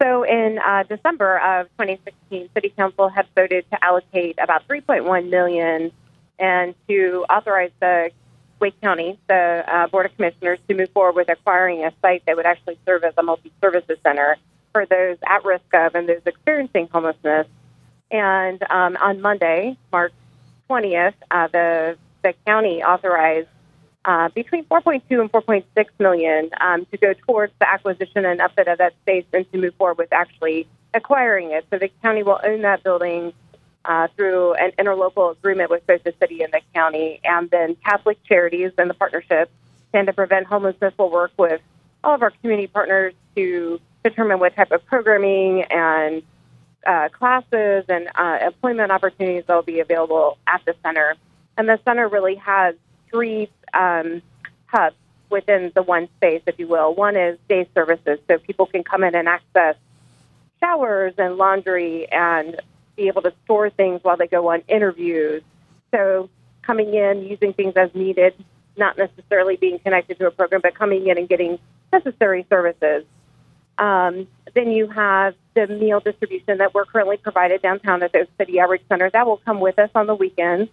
So in uh, December of 2016, City Council had voted to allocate about 3.1 million and to authorize the Wake County, the uh, Board of Commissioners, to move forward with acquiring a site that would actually serve as a multi-services center for those at risk of and those experiencing homelessness. And um, on Monday, March 20th, uh, the the county authorized uh, between 4.2 and 4.6 million um, to go towards the acquisition and upfit of that space and to move forward with actually acquiring it. So the county will own that building uh, through an interlocal agreement with both the city and the county. And then Catholic Charities and the partnership Stand to Prevent Homelessness will work with all of our community partners to determine what type of programming and uh, classes and uh, employment opportunities that will be available at the center. And the center really has three um, hubs within the one space, if you will. One is day services, so people can come in and access showers and laundry and be able to store things while they go on interviews. So coming in, using things as needed, not necessarily being connected to a program, but coming in and getting necessary services. Um, then you have the meal distribution that we're currently provided downtown at the City Outreach Center. That will come with us on the weekends.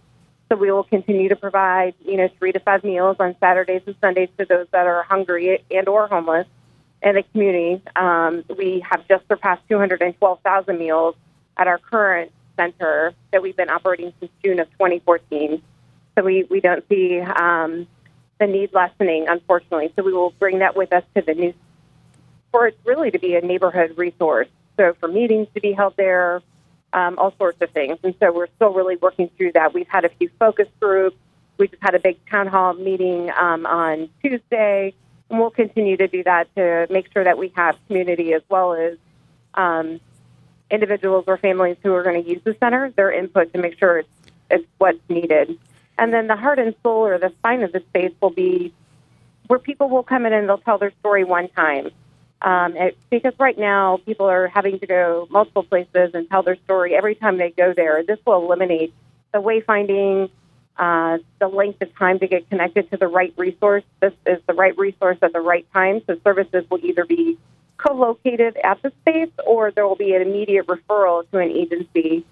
So we will continue to provide, you know, three to five meals on Saturdays and Sundays to those that are hungry and or homeless in the community. Um, we have just surpassed 212,000 meals at our current center that we've been operating since June of 2014. So we, we don't see um, the need lessening, unfortunately. So we will bring that with us to the new, for it really to be a neighborhood resource. So for meetings to be held there, um, all sorts of things. And so we're still really working through that. We've had a few focus groups. We just had a big town hall meeting um, on Tuesday, and we'll continue to do that to make sure that we have community as well as um, individuals or families who are going to use the center, their input to make sure it's, it's what's needed. And then the heart and soul or the spine of the space will be where people will come in and they'll tell their story one time. Um, it, because right now people are having to go multiple places and tell their story every time they go there. This will eliminate the wayfinding, uh, the length of time to get connected to the right resource. This is the right resource at the right time. So services will either be co-located at the space or there will be an immediate referral to an agency.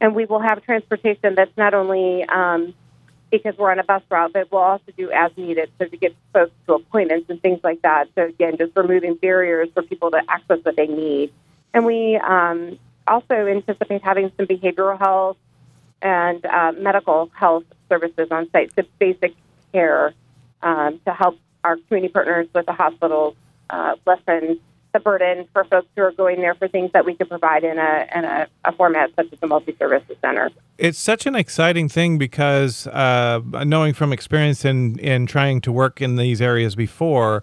And we will have transportation that's not only um, because we're on a bus route, but we'll also do as needed. So to get folks to appointments and things like that. So again, just removing barriers for people to access what they need. And we um, also anticipate having some behavioral health and uh, medical health services on site, so basic care um, to help our community partners with the hospitals uh, lessen the burden for folks who are going there for things that we could provide in a in a, a format such as a multi-services center. It's such an exciting thing because uh, knowing from experience in in trying to work in these areas before,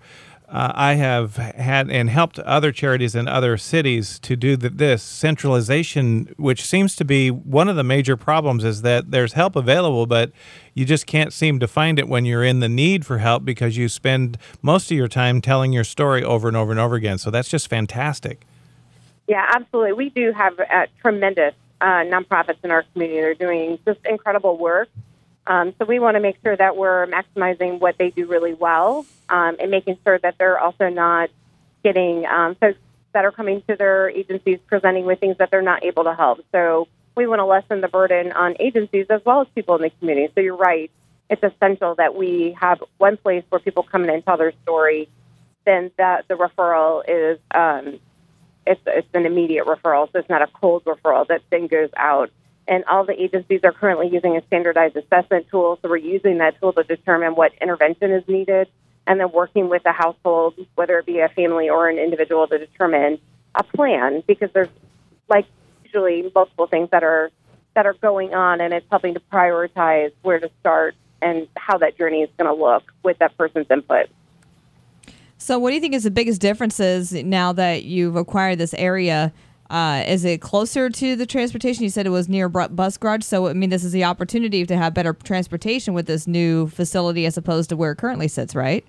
uh, I have had and helped other charities in other cities to do the, this centralization, which seems to be one of the major problems. Is that there's help available, but you just can't seem to find it when you're in the need for help because you spend most of your time telling your story over and over and over again. So that's just fantastic. Yeah, absolutely. We do have uh, tremendous uh, nonprofits in our community. They're doing just incredible work. Um, so we want to make sure that we're maximizing what they do really well um, and making sure that they're also not getting um, folks that are coming to their agencies presenting with things that they're not able to help. So we want to lessen the burden on agencies as well as people in the community. So you're right. It's essential that we have one place where people come in and tell their story. Then that the referral is um, it's it's an immediate referral, so it's not a cold referral that then goes out and all the agencies are currently using a standardized assessment tool. So we're using that tool to determine what intervention is needed, and then working with the household, whether it be a family or an individual, to determine a plan. Because there's like usually multiple things that are that are going on, and it's helping to prioritize where to start and how that journey is going to look with that person's input. So, what do you think is the biggest differences now that you've acquired this area? Uh, is it closer to the transportation? You said it was near bus garage, so I mean, this is the opportunity to have better transportation with this new facility as opposed to where it currently sits, right?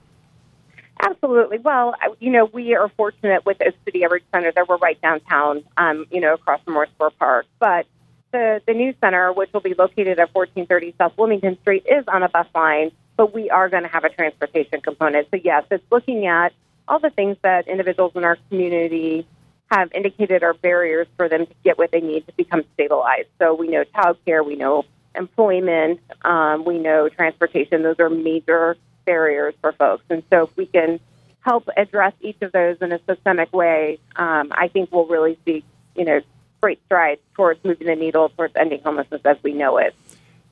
Absolutely. Well, you know, we are fortunate with the City Outreach Center that we're right downtown, um, you know, across from Moore Square Park. But the, the new center, which will be located at 1430 South Wilmington Street, is on a bus line, but we are going to have a transportation component. So, yes, it's looking at all the things that individuals in our community have indicated are barriers for them to get what they need to become stabilized. So we know childcare, we know employment, um, we know transportation. Those are major barriers for folks. And so if we can help address each of those in a systemic way, um, I think we'll really see, you know, great strides towards moving the needle towards ending homelessness as we know it.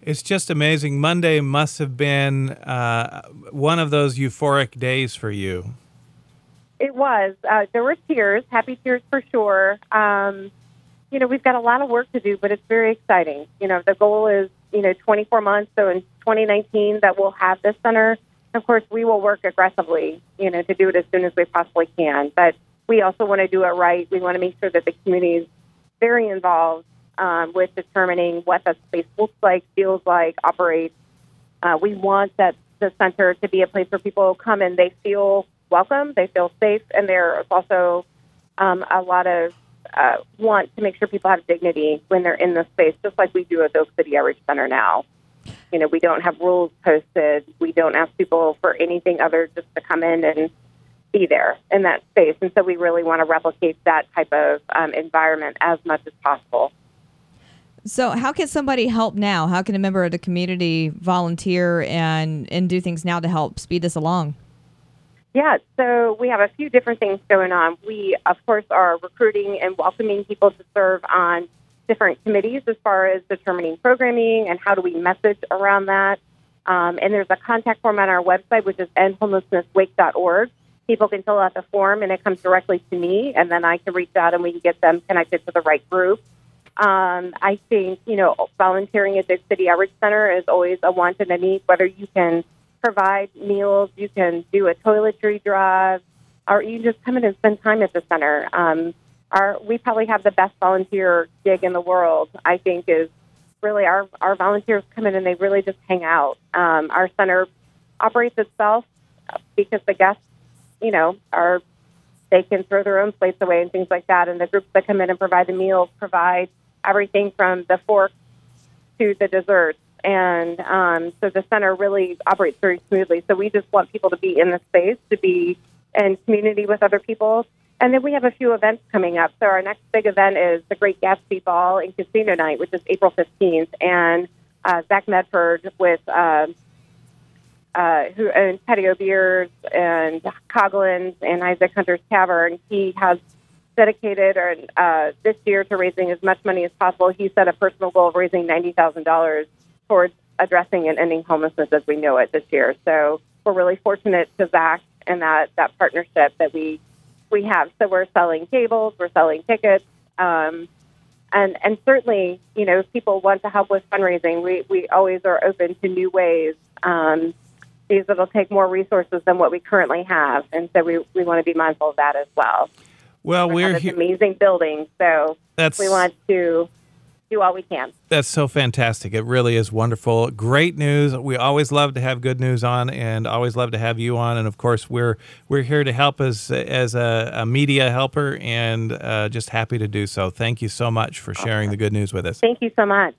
It's just amazing. Monday must have been uh, one of those euphoric days for you. It was. Uh, there were tears, happy tears for sure. Um, you know, we've got a lot of work to do, but it's very exciting. You know, the goal is, you know, 24 months. So in 2019, that we'll have this center. Of course, we will work aggressively, you know, to do it as soon as we possibly can. But we also want to do it right. We want to make sure that the community is very involved um, with determining what that space looks like, feels like, operates. Uh, we want that the center to be a place where people come and they feel welcome, they feel safe, and there's also um, a lot of uh, want to make sure people have dignity when they're in the space, just like we do at the Oak City Outreach Center now. You know, we don't have rules posted. We don't ask people for anything other just to come in and be there in that space. And so we really want to replicate that type of um, environment as much as possible. So, how can somebody help now? How can a member of the community volunteer and and do things now to help speed this along? Yeah, so we have a few different things going on. We, of course, are recruiting and welcoming people to serve on different committees as far as determining programming and how do we message around that. Um, and there's a contact form on our website, which is endhomelessnesswake.org. People can fill out the form, and it comes directly to me, and then I can reach out and we can get them connected to the right group. Um, I think, you know, volunteering at the City Outreach Center is always a want and a need, whether you can provide meals, you can do a toiletry drive, or you just come in and spend time at the center. Um, our, we probably have the best volunteer gig in the world, I think, is really our, our volunteers come in and they really just hang out. Um, our center operates itself because the guests, you know, are they can throw their own plates away and things like that. And the groups that come in and provide the meals provide everything from the fork to the desserts. And um, so the center really operates very smoothly. So we just want people to be in the space, to be in community with other people. And then we have a few events coming up. So our next big event is the Great Gatsby Ball and Casino Night, which is April 15th. And uh, Zach Medford with uh, uh, who owns Paddy O'Beers and Coglin's and Isaac Hunter's Tavern. He has dedicated or, uh, this year to raising as much money as possible. He set a personal goal of raising ninety thousand dollars towards addressing and ending homelessness as we know it this year. So we're really fortunate to Zach and that that partnership that we we have. So we're selling tables, we're selling tickets, um, and and certainly you know if people want to help with fundraising, we we always are open to new ways. Um, these that'll take more resources than what we currently have, and so we we want to be mindful of that as well. Well, we we're this here. amazing building, so That's we want to do all we can. That's so fantastic. It really is wonderful. Great news. We always love to have good news on and always love to have you on. And of course, we're we're here to help as as a, a media helper and uh, just happy to do so. Thank you so much for sharing the good news with us. Thank you so much.